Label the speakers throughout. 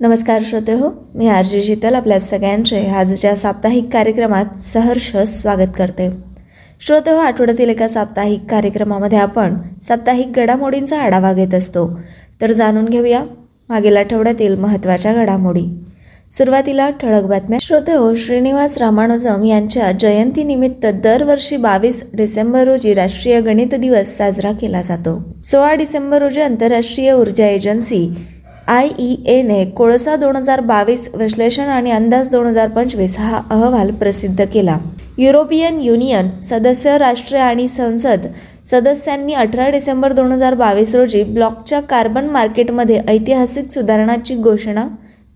Speaker 1: नमस्कार श्रोते हो मी आरजी शीतल आपल्या सगळ्यांचे आजच्या साप्ताहिक कार्यक्रमात सहर्ष स्वागत करते. श्रोते हो आठवड्यातील एका साप्ताहिक कार्यक्रमामध्ये आपण साप्ताहिक घडामोडींचा आढावा घेत असतो. तर जाणून घेऊया मागील आठवड्यातील महत्त्वाच्या घडामोडी. सुरुवातीला ठळक बातम्या. श्रोते हो श्रीनिवास रामानुजम यांच्या जयंतीनिमित्त दरवर्षी बावीस डिसेंबर रोजी राष्ट्रीय गणित दिवस साजरा केला जातो. सोळा डिसेंबर रोजी आंतरराष्ट्रीय ऊर्जा एजन्सी आय ई एने कोळसा दोन हजार बावीस विश्लेषण आणि अंदाज दोन हजार पंचवीस हा अहवाल प्रसिद्ध केला. युरोपियन युनियन सदस्य राष्ट्र आणि संसद सदस्यांनी अठरा डिसेंबर दोन हजार बावीस रोजी ब्लॉकच्या कार्बन मार्केटमध्ये ऐतिहासिक सुधारणाची घोषणा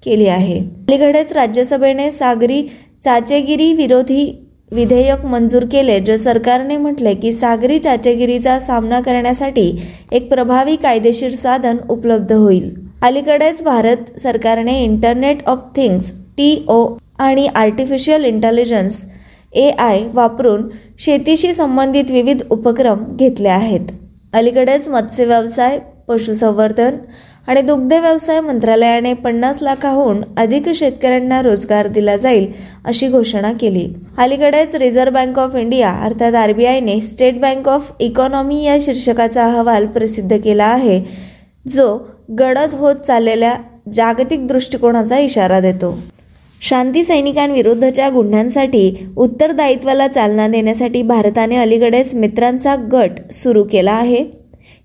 Speaker 1: केली आहे. अलीकडेच राज्यसभेने सागरी चाचेगिरी विरोधी विधेयक मंजूर केले जे सरकारने म्हटले की सागरी चाचेगिरीचा सामना करण्यासाठी एक प्रभावी कायदेशीर साधन उपलब्ध होईल. अलीकडेच भारत सरकारने internet of things T O आणि आर्टिफिशियल इंटेलिजन्स ए आय वापरून शेतीशी संबंधित विविध उपक्रम घेतले आहेत. अलीकडेच मत्स्य व्यवसाय पशुसंवर्धन आणि दुग्ध व्यवसाय मंत्रालयाने पन्नास लाखाहून अधिक शेतकऱ्यांना रोजगार दिला जाईल अशी घोषणा केली. अलीकडेच रिझर्व्ह बँक ऑफ इंडिया अर्थात आरबीआयने स्टेट बँक ऑफ इकॉनॉमी या शीर्षकाचा अहवाल प्रसिद्ध केला आहे जो गडद होत चाललेल्या जागतिक दृष्टिकोनाचा इशारा देतो. शांती सैनिकांविरुद्धच्या गुन्ह्यांसाठी उत्तरदायित्वाला चालना देण्यासाठी भारताने अलीकडेच मित्रांचा गट सुरू केला आहे.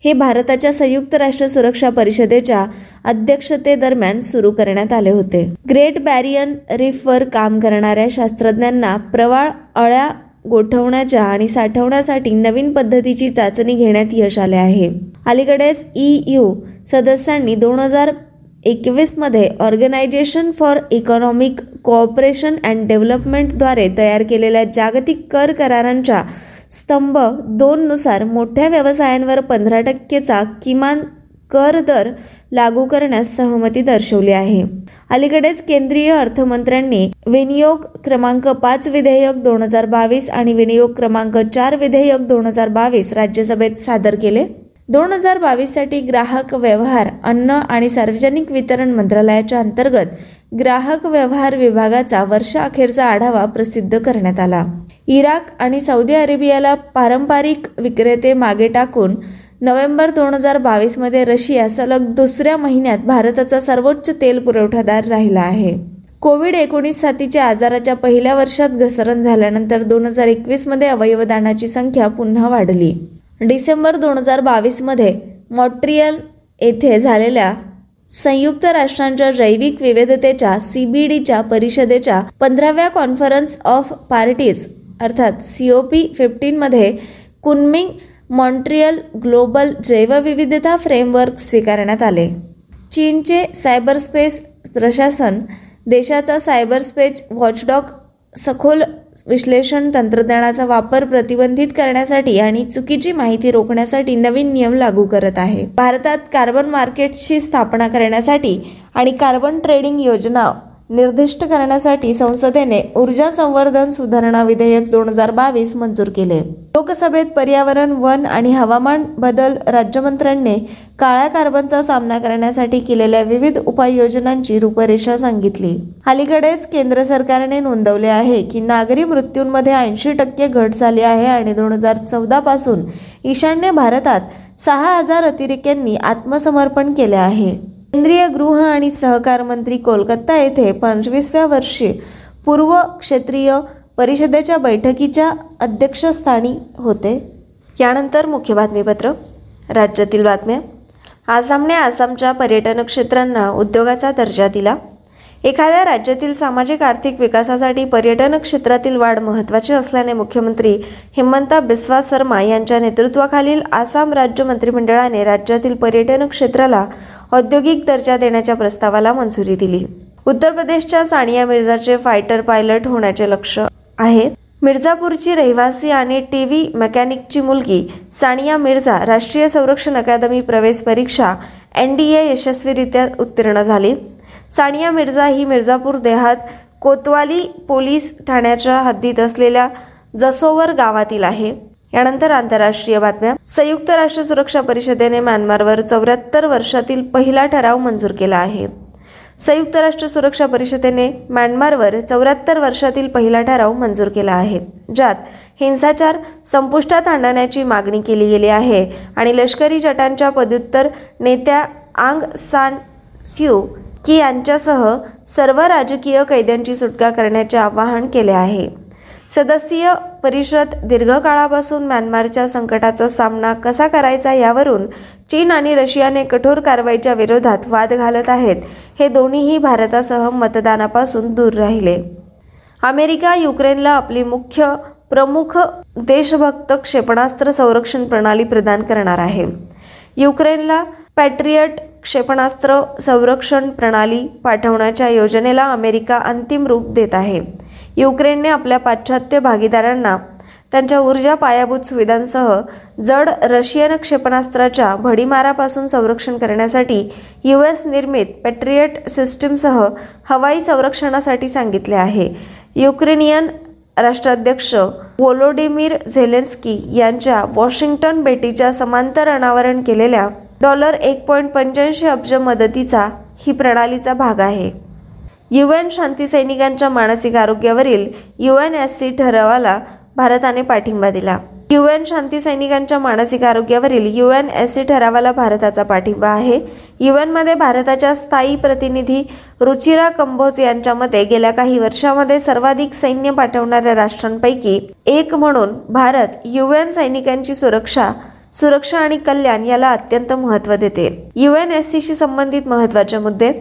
Speaker 1: हे भारताच्या संयुक्त राष्ट्र सुरक्षा परिषदेच्या अध्यक्षतेदरम्यान सुरू करण्यात आले होते. ग्रेट बॅरियन रीफवर काम करणाऱ्या शास्त्रज्ञांना प्रवाळ अळ्या गोठवण्याच्या आणि साठवण्यासाठी नवीन पद्धतीची चाचणी घेण्यात यश आले आहे. अलीकडेच ई यू सदस्यांनी दोन हजार एकवीसमध्ये organisation for economic cooperation and डेव्हलपमेंटद्वारे तयार केलेल्या जागतिक कर करारांच्या स्तंभ दोननुसार मोठ्या व्यवसायांवर पंधरा टक्केचा किमान कर दर लागू करण्यास सहमती दर्शवली आहे. अलीकडेच केंद्रीय अर्थमंत्र्यांनी विनियोग क्रमांक पाच विधेयक दोन हजार बावीस आणि विनियोग क्रमांक चार विधेयक दोन हजार बावीस राज्यसभेत सादर केले. दोन हजार बावीससाठी ग्राहक व्यवहार अन्न आणि सार्वजनिक वितरण मंत्रालयाच्या अंतर्गत ग्राहक व्यवहार विभागाचा वर्षअखेरचा आढावा प्रसिद्ध करण्यात आला. इराक आणि सौदी अरेबियाला पारंपरिक विक्रेते मागे टाकून नोव्हेंबर दोन हजार बावीसमध्ये रशिया सलग दुसऱ्या महिन्यात भारताचा सर्वोच्च तेल पुरवठादार राहिला आहे. कोविड एकोणीस साथीच्या आजाराच्या पहिल्या वर्षात घसरण झाल्यानंतर दोन हजार एकवीसमध्ये अवयवदानाची संख्या पुन्हा वाढली. डिसेंबर दोन हजार बावीसमध्ये मॉट्रियल येथे झालेल्या संयुक्त राष्ट्रांच्या जैविक विविधतेच्या सी बी डीच्या परिषदेच्या पंधराव्या कॉन्फरन्स ऑफ पार्टीज अर्थात सी ओ पी फिफ्टीनमध्ये कुनमिंग मॉन्ट्रियल ग्लोबल जैवविविधता फ्रेमवर्क स्वीकारण्यात आले. चीनचे सायबर स्पेस प्रशासन देशाचा सायबर स्पेस वॉचडॉग सखोल विश्लेषण तंत्रज्ञानाचा वापर प्रतिबंधित करण्यासाठी आणि चुकीची माहिती रोखण्यासाठी नवीन नियम लागू करत आहे. भारतात कार्बन मार्केटची स्थापना करण्यासाठी आणि कार्बन ट्रेडिंग योजना निर्दिष्ट करण्यासाठी संसदेने ऊर्जा संवर्धन सुधारणा विधेयक दोन हजार बावीस मंजूर केले. लोकसभेत पर्यावरण वन आणि हवामान बदल राज्यमंत्र्यांनी काळ्या कार्बनचा सामना करण्यासाठी केलेल्या विविध उपाययोजनांची रूपरेषा सांगितली. अलीकडेच केंद्र सरकारने नोंदवले आहे की नागरी मृत्यूंमध्ये ऐंशी टक्के घट झाली आहे आणि दोन हजार चौदा पासून ईशान्य भारतात सहा हजार अतिरेक्यांनी आत्मसमर्पण केले आहे. केंद्रीय गृह आणि सहकार मंत्री कोलकाता येथे पंचवीसव्या वर्षी पूर्व क्षेत्रीय परिषदेच्या बैठकीच्या अध्यक्षस्थानी होते. यानंतर मुख्य बातमीपत्र राज्यातील बातम्या. आसामने आसामच्या पर्यटन क्षेत्रांना उद्योगाचा दर्जा दिला. एखाद्या राज्यातील सामाजिक आर्थिक विकासासाठी पर्यटन क्षेत्रातील वाढ महत्त्वाची असल्याने मुख्यमंत्री हिमंता बिस्वा शर्मा यांच्या नेतृत्वाखालील आसाम राज्य मंत्रिमंडळाने राज्यातील पर्यटन क्षेत्राला औद्योगिक दर्जा देण्याच्या प्रस्तावाला मंजुरी दिली. उत्तर प्रदेशच्या सानिया मिर्झाचे फायटर पायलट होण्याचे लक्ष आहे. मिर्झापूरची रहिवासी आणि टी व्ही मेकॅनिकची मुलगी सानिया मिर्झा राष्ट्रीय संरक्षण अकादमी प्रवेश परीक्षा एन डी ए यशस्वीरित्या उत्तीर्ण झाली. सानिया मिर्झा ही मिर्झापूर देहात कोतवाली पोलीस ठाण्याच्या हद्दीत असलेल्या जसोवर गावातील आहे. यानंतर आंतरराष्ट्रीय बातम्या. संयुक्त राष्ट्र सुरक्षा परिषदेने म्यानमारवर चौऱ्याहत्तर वर्षातील पहिला ठराव मंजूर केला आहे. संयुक्त राष्ट्र सुरक्षा परिषदेने म्यानमारवर चौऱ्याहत्तर वर्षातील पहिला ठराव मंजूर केला आहे ज्यात हिंसाचार संपुष्टात आणण्याची मागणी केली गेली आहे आणि लष्करी जटांच्या पदुत्तर नेत्या आंग सान स्यू की यांच्यासह सर्व राजकीय कैद्यांची सुटका करण्याचे आवाहन केले आहे. सदस्यीय परिषद दीर्घकाळापासून म्यानमारच्या संकटाचा सामना कसा करायचा यावरून चीन आणि रशियाने कठोर कारवाईच्या विरोधात वाद घालत आहेत हे दोन्हीही भारतासह मतदानापासून दूर राहिले. अमेरिका युक्रेनला आपली मुख्य प्रमुख देशभक्त क्षेपणास्त्र संरक्षण प्रणाली प्रदान करणार आहे. युक्रेनला पॅट्रियट क्षेपणास्त्र संरक्षण प्रणाली पाठवण्याच्या योजनेला अमेरिका अंतिम रूप देत आहे. युक्रेनने आपल्या पाश्चात्य भागीदारांना त्यांच्या ऊर्जा पायाभूत सुविधांसह जड रशियन क्षेपणास्त्राच्या भडीमारापासून संरक्षण करण्यासाठी यू एस निर्मित पेट्रियट सिस्टीमसह हवाई संरक्षणासाठी सांगितले आहे. युक्रेनियन राष्ट्राध्यक्ष वोलोडिमीर झेलेन्स्की यांच्या वॉशिंग्टन भेटीच्या समांतर अनावरण केलेल्या डॉलर एक पॉईंट पंच्याऐंशी अब्ज मदतीचा ही प्रणालीचा भाग आहे. यू एन शांती सैनिकांच्या मानसिक आरोग्यावरील यू एन एस सी ठरावाला भारताने पाठिंबा दिला. यू एन शांती सैनिकांच्या मानसिक आरोग्यावरील यू एन एस सी ठरावाला भारताचा पाठिंबा आहे. यू एनमध्ये भारताच्या स्थायी प्रतिनिधी रुचिरा कंबोज यांच्या मते गेल्या काही वर्षामध्ये सर्वाधिक सैन्य पाठवणाऱ्या राष्ट्रांपैकी एक म्हणून भारत यू एन सैनिकांची सुरक्षा सुरक्षा आणि कल्याण याला अत्यंत महत्त्व देते. यू एन एस सीशी संबंधित महत्त्वाचे मुद्दे.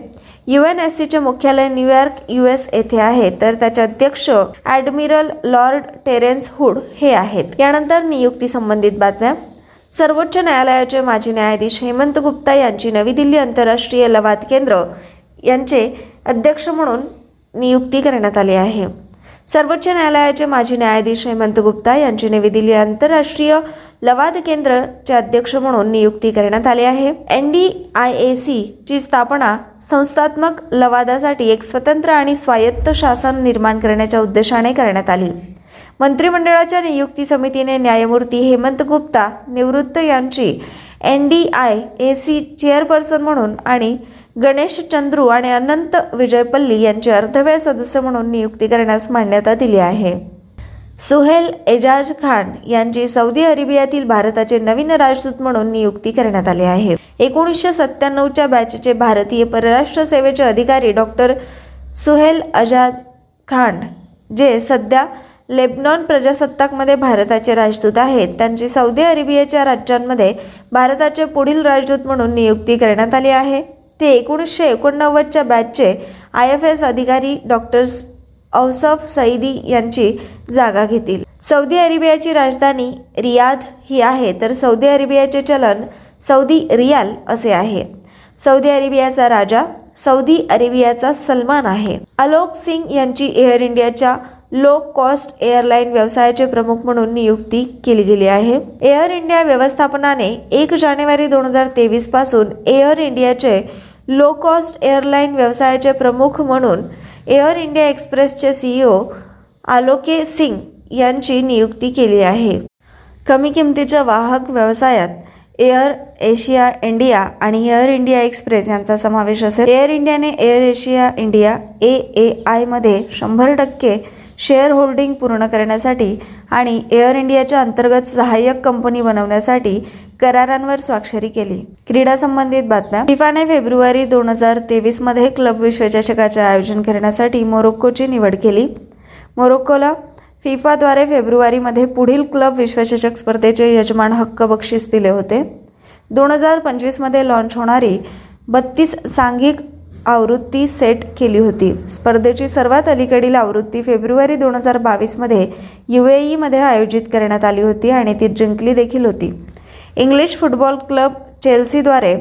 Speaker 1: यू एन एस सीचे मुख्यालय न्यूयॉर्क यू एस येथे आहे. तर त्याचे अध्यक्ष ॲडमिरल लॉर्ड टेरेन्स हुड हे आहेत. यानंतर नियुक्ती संबंधित बातम्या. सर्वोच्च न्यायालयाचे माजी न्यायाधीश हेमंत गुप्ता यांची नवी दिल्ली आंतरराष्ट्रीय लवाद केंद्र यांचे अध्यक्ष म्हणून नियुक्ती करण्यात आली आहे. सर्वोच्च न्यायालयाचे माजी न्यायाधीश हेमंत गुप्ता यांची नवी दिल्ली आंतरराष्ट्रीय लवाद केंद्रचे अध्यक्ष म्हणून नियुक्ती करण्यात आली आहे. N D I A C ची स्थापना संस्थात्मक लवादासाठी एक स्वतंत्र आणि स्वायत्त शासन निर्माण करण्याच्या उद्देशाने करण्यात आली. मंत्रिमंडळाच्या नियुक्ती समितीने न्यायमूर्ती हेमंत गुप्ता निवृत्त यांची N D I A C chairperson म्हणून आणि गणेश चंद्रू आणि अनंत विजयपल्ली यांचे अर्धवेळ सदस्य म्हणून नियुक्ती करण्यास मान्यता दिली आहे. सुहेल एजाज खान यांची सौदी अरेबियातील भारताचे नवीन राजदूत म्हणून नियुक्ती करण्यात आली आहे. एकोणीसशे सत्त्याण्णवच्या बॅचचे भारतीय परराष्ट्र सेवेचे अधिकारी डॉक्टर सुहेल अजाज खान जे सध्या लेबनॉन प्रजासत्ताकमध्ये भारताचे राजदूत आहेत त्यांची सौदी अरेबियाच्या राज्यांमध्ये भारताचे पुढील राजदूत म्हणून नियुक्ती करण्यात आली आहे. ते एकोणीसशे एकोणनव्वदच्या बॅचचे आय एफ एस अधिकारी डॉक्टर्स औसफ सईदी यांची जागा घेतील. सौदी अरेबियाची राजधानी रियाद ही आहे तर सौदी अरेबियाचे चलन सौदी रियाल असे आहे. सौदी अरेबियाचा राजा सौदी अरेबियाचा सलमान आहे. अलोक सिंग यांची एअर इंडियाच्या लो कॉस्ट एअरलाईन व्यवसायाचे प्रमुख म्हणून नियुक्ती केली गेली आहे. एअर इंडिया व्यवस्थापनाने एक जानेवारी दोन हजार तेवीसपासून एअर इंडियाचे लो कॉस्ट एअरलाईन व्यवसायाचे प्रमुख म्हणून एअर इंडिया एक्सप्रेसचे सीईओ आलोके सिंग यांची नियुक्ती केली आहे. कमी किमतीच्या वाहक व्यवसायात एअर एशिया इंडिया आणि एअर इंडिया एक्सप्रेस यांचा समावेश असेल. एअर इंडियाने Air Asia India A A आयमध्ये शंभर टक्के शेअर होल्डिंग पूर्ण करण्यासाठी आणि एअर इंडियाच्या अंतर्गत सहाय्यक कंपनी बनवण्यासाठी करारांवर स्वाक्षरी केली. क्रीडा संबंधित बातम्या. फिफाने फेब्रुवारी दोन हजार तेवीसमध्ये क्लब विश्वचषकाचे आयोजन करण्यासाठी मोरोक्कोची निवड केली. मोरोक्कोला फिफाद्वारे फेब्रुवारीमध्ये पुढील क्लब विश्वचषक स्पर्धेचे यजमान हक्क बक्षीस दिले होते. दोन हजार पंचवीसमध्ये लॉन्च होणारी बत्तीस सांघिक आवृत्ती सेट केली होती. स्पर्धेची सर्वात अलीकडील आवृत्ती फेब्रुवारी दोन हजार बावीसमध्ये यू ए ईमध्ये आयोजित करण्यात आली होती आणि ती जिंकली देखील होती. इंग्लिश फुटबॉल क्लब चेल्सीद्वारे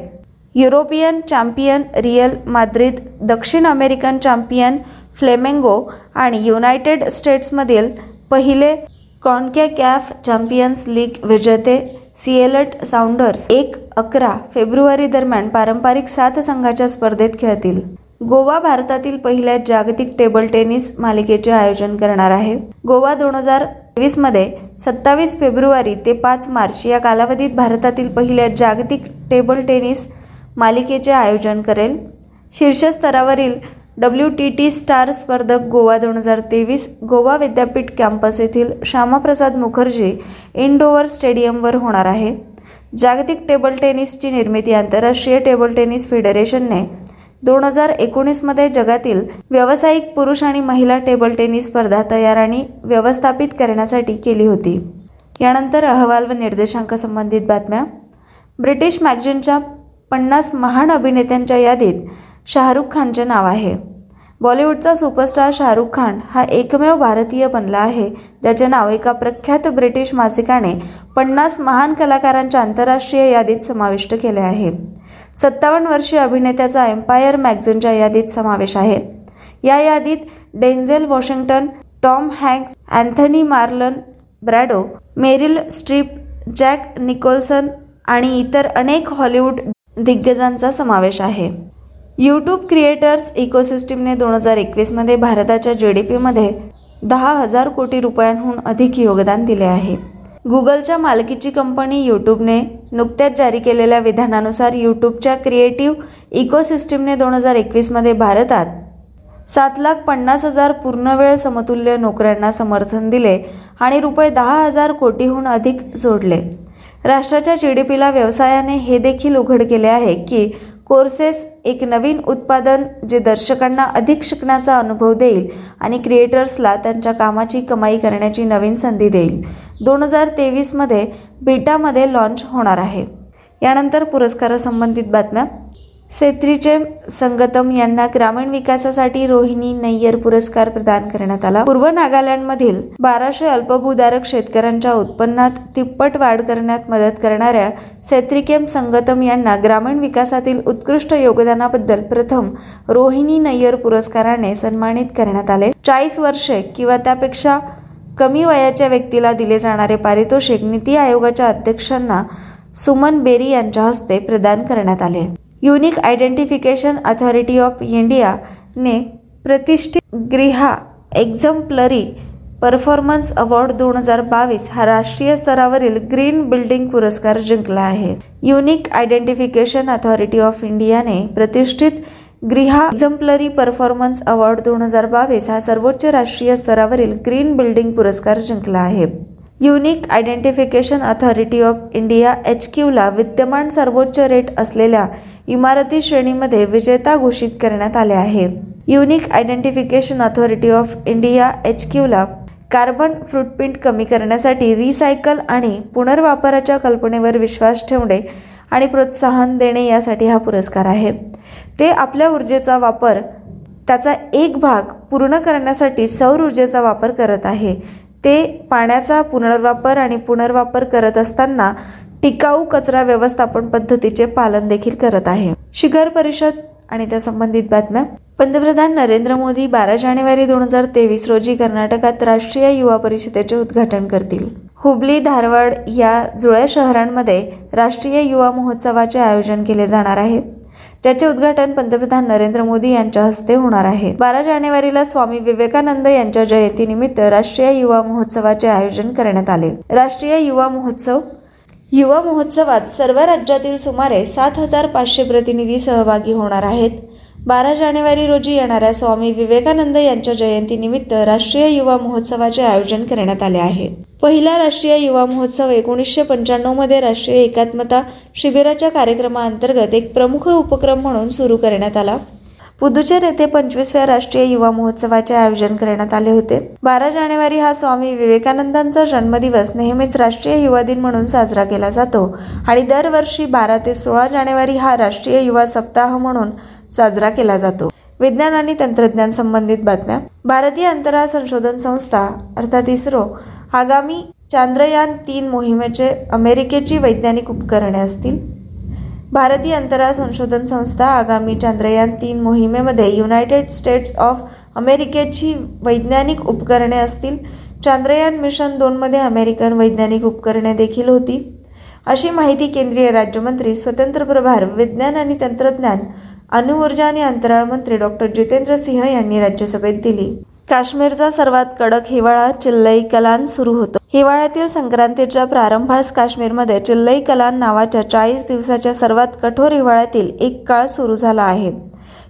Speaker 1: युरोपियन चॅम्पियन रियल माद्रिद दक्षिण अमेरिकन चॅम्पियन फ्लेमेंगो आणि युनायटेड स्टेट्समधील पहिले कॉन्कॅकॅफ चॅम्पियन्स लीग विजेते सिएलट साऊंडर्स एक अकरा फेब्रुवारी दरम्यान पारंपरिक सात संघाच्या स्पर्धेत खेळतील. गोवा भारतातील पहिल्या जागतिक टेबल टेनिस मालिकेचे आयोजन करणार आहे. गोवा दोन हजार तेवीसमध्ये सत्तावीस फेब्रुवारी ते पाच मार्च या कालावधीत भारतातील पहिल्या जागतिक टेबल टेनिस मालिकेचे आयोजन करेल. शीर्ष स्तरावरील डब्ल्यू टी टी स्टार स्पर्धक गोवा दोन हजार तेवीस गोवा विद्यापीठ कॅम्पस येथील श्यामाप्रसाद मुखर्जी इनडोअर स्टेडियमवर होणार आहे. जागतिक टेबल टेनिसची निर्मिती आंतरराष्ट्रीय टेबल टेनिस फेडरेशनने दोन हजार एकोणीसमध्ये जगातील व्यावसायिक पुरुष आणि महिला टेबल टेनिस स्पर्धा तयार आणि व्यवस्थापित करण्यासाठी केली होती. यानंतर अहवाल व निर्देशांक संबंधित बातम्या. ब्रिटिश मॅगझिनच्या पन्नास महान अभिनेत्यांच्या यादीत शाहरुख खानचे नाव आहे. बॉलिवूडचा सुपरस्टार शाहरुख खान हा एकमेव भारतीय बनला आहे ज्याचे नाव एका प्रख्यात ब्रिटिश मासिकाने पन्नास महान कलाकारांच्या आंतरराष्ट्रीय यादीत समाविष्ट केले आहे. सत्तावन्न वर्षीय अभिनेत्याचा एम्पायर मॅगझिनच्या यादीत समावेश आहे. या यादीत Denzel Washington Tom Hanks Anthony Marlon Brando Meryl Streep Jack Nicholson आणि इतर अनेक हॉलिवूड दिग्गजांचा समावेश आहे. यूट्यूब क्रिएटर्स इकोसिस्टीमने दोन हजार एकवीसमध्ये भारताच्या जी डी पीमध्ये दहा हजार कोटी रुपयांहून अधिक योगदान दिले आहे. गुगलच्या मालकीची कंपनी यूट्यूबने नुकत्याच जारी केलेल्या विधानानुसार यूट्यूबच्या क्रिएटिव्ह इकोसिस्टीमने दोन हजार एकवीसमध्ये भारतात सात लाख पन्नास हजार पूर्णवेळ समतुल्य नोकऱ्यांना समर्थन दिले आणि रुपये दहा हजार कोटीहून अधिक जोडले. राष्ट्राच्या जी डी पीला व्यवसायाने हे देखील उघड केले आहे की कोर्सेस एक नवीन उत्पादन जे दर्शकांना अधिक शिकण्याचा अनुभव देईल आणि क्रिएटर्सला त्यांच्या कामाची कमाई करण्याची नवीन संधी देईल. दोन हजार तेवीसमध्ये बीटामध्ये लॉन्च होणार आहे. यानंतर पुरस्कारासंबंधित बातम्या. सेत्रीचे संगतम यांना ग्रामीण विकासासाठी रोहिणी नय्यर पुरस्कार प्रदान करण्यात आला. पूर्व नागालँडमधील बाराशे अल्पभूधारक शेतकऱ्यांच्या उत्पन्नात तिप्पट वाढ करण्यात मदत करणाऱ्या सेत्रिकेम संगतम यांना ग्रामीण विकासातील उत्कृष्ट योगदानाबद्दल प्रथम रोहिणी नय्यर पुरस्काराने सन्मानित करण्यात आले. चाळीस वर्षे किंवा त्यापेक्षा कमी वयाच्या व्यक्तीला दिले जाणारे पारितोषिक नीती आयोगाच्या अध्यक्षांना सुमन बेरी यांच्या हस्ते प्रदान करण्यात आले. युनिक आयडेंटिफिकेशन अथॉरिटी ऑफ इंडियाने प्रतिष्ठित ग्रिहा एक्झम्प्लरी परफॉर्मन्स अवॉर्ड दोन हजार बावीस हा राष्ट्रीय स्तरावरील ग्रीन बिल्डिंग पुरस्कार जिंकला आहे. युनिक आयडेंटिफिकेशन अथॉरिटी ऑफ इंडियाने प्रतिष्ठित ग्रिहा एक्झम्प्लरी परफॉर्मन्स अवॉर्ड दोन हजार बावीस हा सर्वोच्च राष्ट्रीय स्तरावरील ग्रीन बिल्डिंग पुरस्कार जिंकला आहे. Unique identification authority of India H क्यूला विद्यमान सर्वोच्च रेट असलेल्या इमारती श्रेणीमध्ये विजेता घोषित करण्यात आले आहे. Unique identification authority of India H क्यूला carbon footprint कमी करण्यासाठी रिसायकल आणि पुनर्वापराच्या कल्पनेवर विश्वास ठेवणे आणि प्रोत्साहन देणे यासाठी हा पुरस्कार आहे. ते आपल्या ऊर्जेचा वापर त्याचा एक भाग पूर्ण करण्यासाठी सौर ऊर्जेचा वापर करत आहे. ते पाण्याचा पुनर्वापर आणि पुनर्वापर करत असताना टिकाऊ कचरा व्यवस्थापन पद्धतीचे पालन देखील करत आहे. शिखर परिषद आणि त्या संबंधित बातम्या. पंतप्रधान नरेंद्र मोदी बारा जानेवारी दोन हजार तेवीस रोजी कर्नाटकात राष्ट्रीय युवा परिषदेचे उद्घाटन करतील. हुबली धारवाड या जुळ्या शहरांमध्ये राष्ट्रीय युवा महोत्सवाचे आयोजन केले जाणार आहे. त्याचे उद्घाटन पंतप्रधान नरेंद्र मोदी यांच्या हस्ते होणार आहे. बारा जानेवारीला स्वामी विवेकानंद यांच्या जयंतीनिमित्त राष्ट्रीय युवा महोत्सवाचे आयोजन करण्यात आले. राष्ट्रीय युवा महोत्सव युवा महोत्सवात सर्व राज्यातील सुमारे सात हजार पाचशे प्रतिनिधी सहभागी होणार आहेत. बारा जानेवारी रोजी येणाऱ्या स्वामी विवेकानंद यांच्या जयंतीनिमित्त राष्ट्रीय युवा महोत्सवाचे आयोजन करण्यात आले आहे. पहिला राष्ट्रीय युवा महोत्सव एकोणीसशे पंच्याण्णवमध्ये राष्ट्रीय एकात्मता शिबिराच्या कार्यक्रमाअंतर्गत एक प्रमुख उपक्रम म्हणून सुरू करण्यात आला. पुदुचेर येथे पंचवीसव्या राष्ट्रीय युवा महोत्सवाचे आयोजन करण्यात आले होते. बारा जानेवारी हा स्वामी विवेकानंदांचा जन्मदिवस नेहमीच राष्ट्रीय युवा दिन म्हणून साजरा केला जातो आणि दरवर्षी बारा ते सोळा जानेवारी हा राष्ट्रीय युवा सप्ताह म्हणून साजरा केला जातो. विज्ञान आणि तंत्रज्ञान संबंधित बातम्या. भारतीय अंतराळ संशोधन संस्था अर्थात इस्रो आगामी चांद्रयान तीन मोहिमेचे अमेरिकेची वैज्ञानिक उपकरणे असतील. भारतीय अंतराळ संशोधन संस्था आगामी चांद्रयान तीन मोहिमेमध्ये युनायटेड स्टेट्स ऑफ अमेरिकेची वैज्ञानिक उपकरणे असतील. चांद्रयान मिशन दोनमध्ये अमेरिकन वैज्ञानिक उपकरणे देखील होती. अशी माहिती केंद्रीय राज्यमंत्री स्वतंत्र प्रभार विज्ञान आणि तंत्रज्ञान अणुऊर्जा आणि अंतराळ मंत्री डॉक्टर जितेंद्र सिंह यांनी राज्यसभेत दिली. काश्मीरचा सर्वात कडक हिवाळा चिल्लई कलान सुरू होतो. हिवाळ्यातील संक्रांतीच्या प्रारंभास काश्मीरमध्ये चिल्लई कलान नावाच्या चाळीस दिवसाच्या सर्वात कठोर हिवाळ्यातील एक काळ सुरू झाला आहे.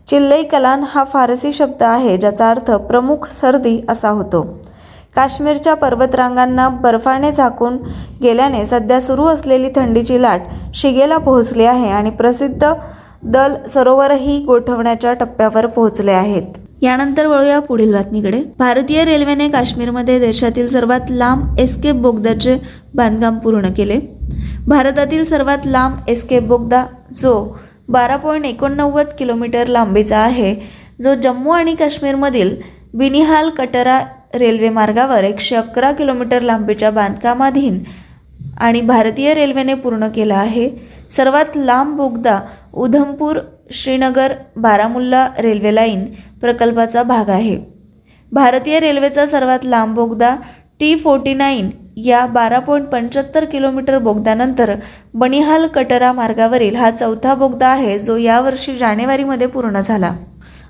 Speaker 1: चिल्लई कलान हा फारसी शब्द आहे ज्याचा अर्थ प्रमुख सर्दी असा होतो. काश्मीरच्या पर्वतरांगांना बर्फाने झाकून गेल्याने सध्या सुरू असलेली थंडीची लाट शिगेला पोहोचली आहे आणि प्रसिद्ध दल सरोवरही गोठवण्याच्या टप्प्यावर पोहोचले आहेत. यानंतर वळूया पुढील बातमीकडे. भारतीय रेल्वेने काश्मीरमध्ये देशातील सर्वात लांब एस्केप बोगद्याचे बांधकाम पूर्ण केले. भारतातील सर्वात लांब एस्केप बोगदा जो बारा पॉईंट एकोणनव्वद किलोमीटर लांबीचा आहे जो जम्मू आणि काश्मीरमधील बिनिहाल कटरा रेल्वे मार्गावर एकशे अकरा किलोमीटर लांबीच्या बांधकामाधीन आणि भारतीय रेल्वेने पूर्ण केला आहे. सर्वात लांब बोगदा उधमपूर श्रीनगर बारामुल्ला रेल्वे लाईन प्रकल्पाचा भाग आहे. भारतीय रेल्वेचा सर्वात लांब बोगदा टी फोर्टी नाईन या बारा पॉईंट पंच्याहत्तर किलोमीटर बोगद्यानंतर बनिहाल कटरा मार्गावरील हा चौथा बोगदा आहे जो यावर्षी जानेवारीमध्ये पूर्ण झाला.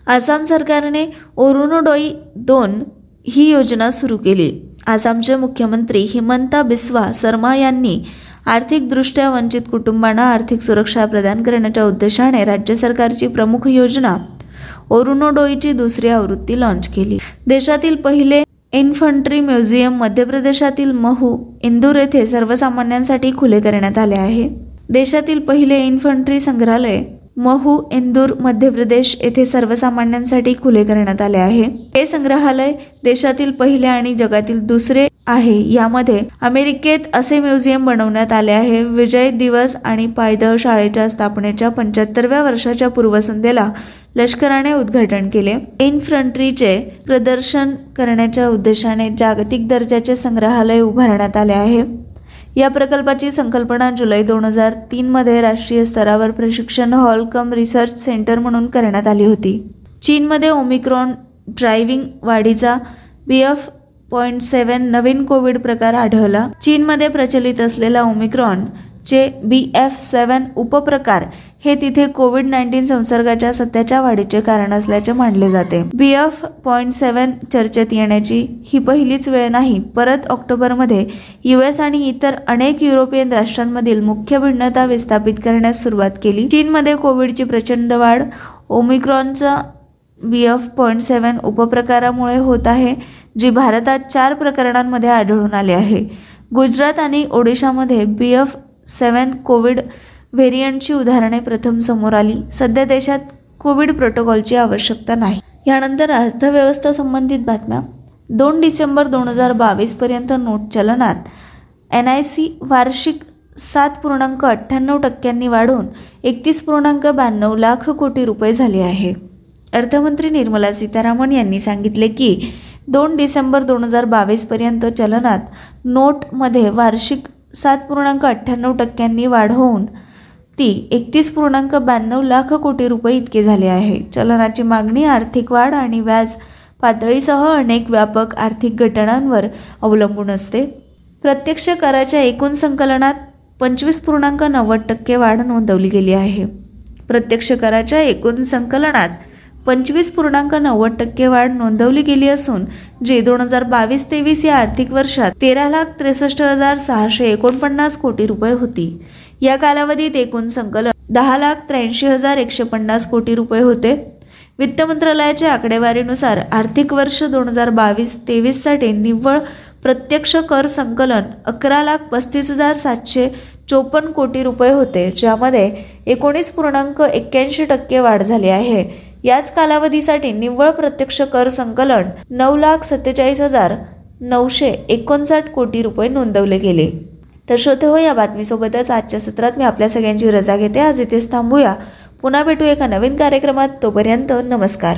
Speaker 1: आसाम सरकारने ओरुनोडोई दोन ही योजना सुरू केली. आसामचे मुख्यमंत्री हिमंता बिस्वा शर्मा यांनी आर्थिकदृष्ट्या वंचित कुटुंबांना आर्थिक सुरक्षा प्रदान करण्याच्या उद्देशाने राज्य सरकारची प्रमुख योजना ओरुनोडोईची दुसरी आवृत्ती लॉन्च केली. देशातील पहिले इन्फंट्री म्युझियम मध्य प्रदेशातील महू इंदूर येथे सर्वसामान्यांसाठी खुले करण्यात आले आहे. देशातील पहिले इन्फंट्री संग्रहालय महू इंदूर मध्य प्रदेश येथे सर्वसामान्यांसाठी खुले करण्यात आले आहे. हे संग्रहालय देशातील पहिले आणि जगातील दुसरे आहे. यामध्ये अमेरिकेत असे म्युझियम बनवण्यात आले आहे. विजय दिवस आणि पायदळ शाळेच्या स्थापनेच्या पंच्याहत्तरव्या वर्षाच्या पूर्वसंध्येला लष्कराने उद्घाटन केले. इन्फ्रंट्रीचे प्रदर्शन करण्याच्या उद्देशाने जागतिक दर्जाचे संग्रहालय उभारण्यात आले आहे. या प्रकल्पाची संकल्पना जुलै दोन हजार तीनमध्ये राष्ट्रीय स्तरावर प्रशिक्षण हॉल कम रिसर्च सेंटर म्हणून करण्यात आली होती. चीनमध्ये ओमिक्रॉन ड्रायव्हिंग वाढीचा बी एफ पॉईंट सेवन नवीन कोविड प्रकार आढळला. चीनमध्ये प्रचलित असलेला ओमिक्रॉन चे बी एफ सेवन उपप्रकार हे तिथे कोविड नाईन्टीन संसर्गाच्या सध्याच्या वाढीचे कारण असल्याचे मानले जाते. बी एफ पॉईंट सेवन चर्चेत येण्याची ही पहिलीच वेळ नाही. परत ऑक्टोबरमध्ये यू एस आणि इतर अनेक युरोपियन राष्ट्रांमधील मुख्य भिन्नता विस्थापित करण्यास सुरुवात केली. चीनमध्ये कोविडची प्रचंड वाढ ओमिक्रॉनचा बी एफ पॉईंट सेवन उपप्रकारामुळे होत आहे जी भारतात चार प्रकरणांमध्ये आढळून आले आहे. गुजरात आणि ओडिशामध्ये बी एफ सेवन कोविड व्हेरियंटची उदाहरणे प्रथम समोर आली. सध्या देशात कोविड प्रोटोकॉलची आवश्यकता नाही. यानंतर अर्थव्यवस्था संबंधित बातम्या. दोन डिसेंबर दोन हजार बावीसपर्यंत नोट चलनात एन आय सी वार्षिक सात पूर्णांक अठ्ठ्याण्णव टक्क्यांनी वाढून एकतीस पूर्णांक ब्याण्णव लाख कोटी रुपये झाले आहे. अर्थमंत्री निर्मला सीतारामन यांनी सांगितले की दोन डिसेंबर दोन हजार बावीसपर्यंत चलनात नोटमध्ये वार्षिक सात पूर्णांक अठ्ठ्याण्णव टक्क्यांनी वाढ होऊन ती एकतीस पूर्णांक ब्याण्णव लाख कोटी रुपये इतके झाले आहे. चलनाची मागणी आर्थिक वाढ आणि व्याज पातळीसह अनेक व्यापक आर्थिक घटनांवर अवलंबून असते. प्रत्यक्ष कराच्या एकूण संकलनात पंचवीस पूर्णांक नव्वद टक्के वाढ नोंदवली गेली आहे. प्रत्यक्ष कराच्या एकूण संकलनात पंचवीस पूर्णांक नव्वद टक्के वाढ नोंदवली गेली असून जे दोन हजार बावीस तेवीस या आर्थिक वर्षात तेरा लाख त्रेसष्ट हजार सहाशे एकोणपन्नास कोटी रुपये होती. या कालावधीत एकूण संकलन दहा लाख त्र्याऐंशी हजार एकशे पन्नास कोटी रुपये होते. वित्त मंत्रालयाच्या आकडेवारीनुसार आर्थिक वर्ष दोन हजार बावीस तेवीससाठी निव्वळ प्रत्यक्ष कर संकलन अकरा लाख पस्तीस हजार सातशे चोपन्न कोटी रुपये होते ज्यामध्ये एकोणीस पूर्णांक एक्क्याऐंशी टक्के वाढ झाली आहे. याच कालावधीसाठी निव्वळ प्रत्यक्ष कर संकलन नऊ लाख सत्तेचाळीस हजार नऊशे एकोणसाठ कोटी रुपये नोंदवले गेले. तर श्रोते हो या बातमीसोबतच आजच्या सत्रात मी आपल्या सगळ्यांची रजा घेते. आज इथेच थांबूया. पुन्हा भेटू एका नवीन कार्यक्रमात. तोपर्यंत नमस्कार.